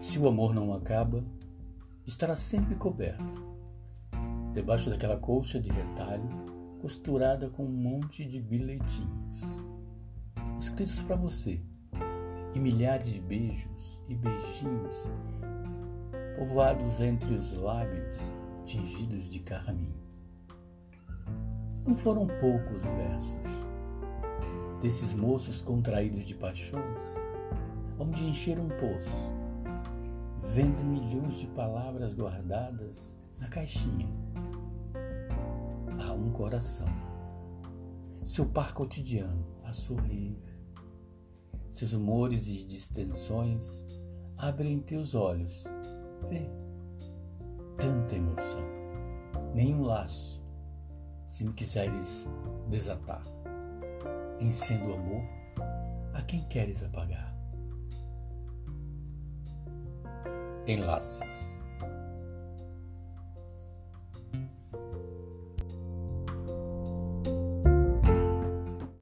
Se o amor não acaba, estará sempre coberto, debaixo daquela colcha de retalho costurada com um monte de bilhetinhos, escritos para você, e milhares de beijos e beijinhos povoados entre os lábios tingidos de carmim. Não foram poucos versos. Desses moços contraídos de paixões, onde encheram um poço, vendo milhões de palavras guardadas na caixinha. Há um coração, seu par cotidiano a sorrir, seus humores e distensões abrem teus olhos, vê. Tanta emoção, nenhum laço, se me quiseres desatar, encendo o amor a quem queres apagar. Enlaces.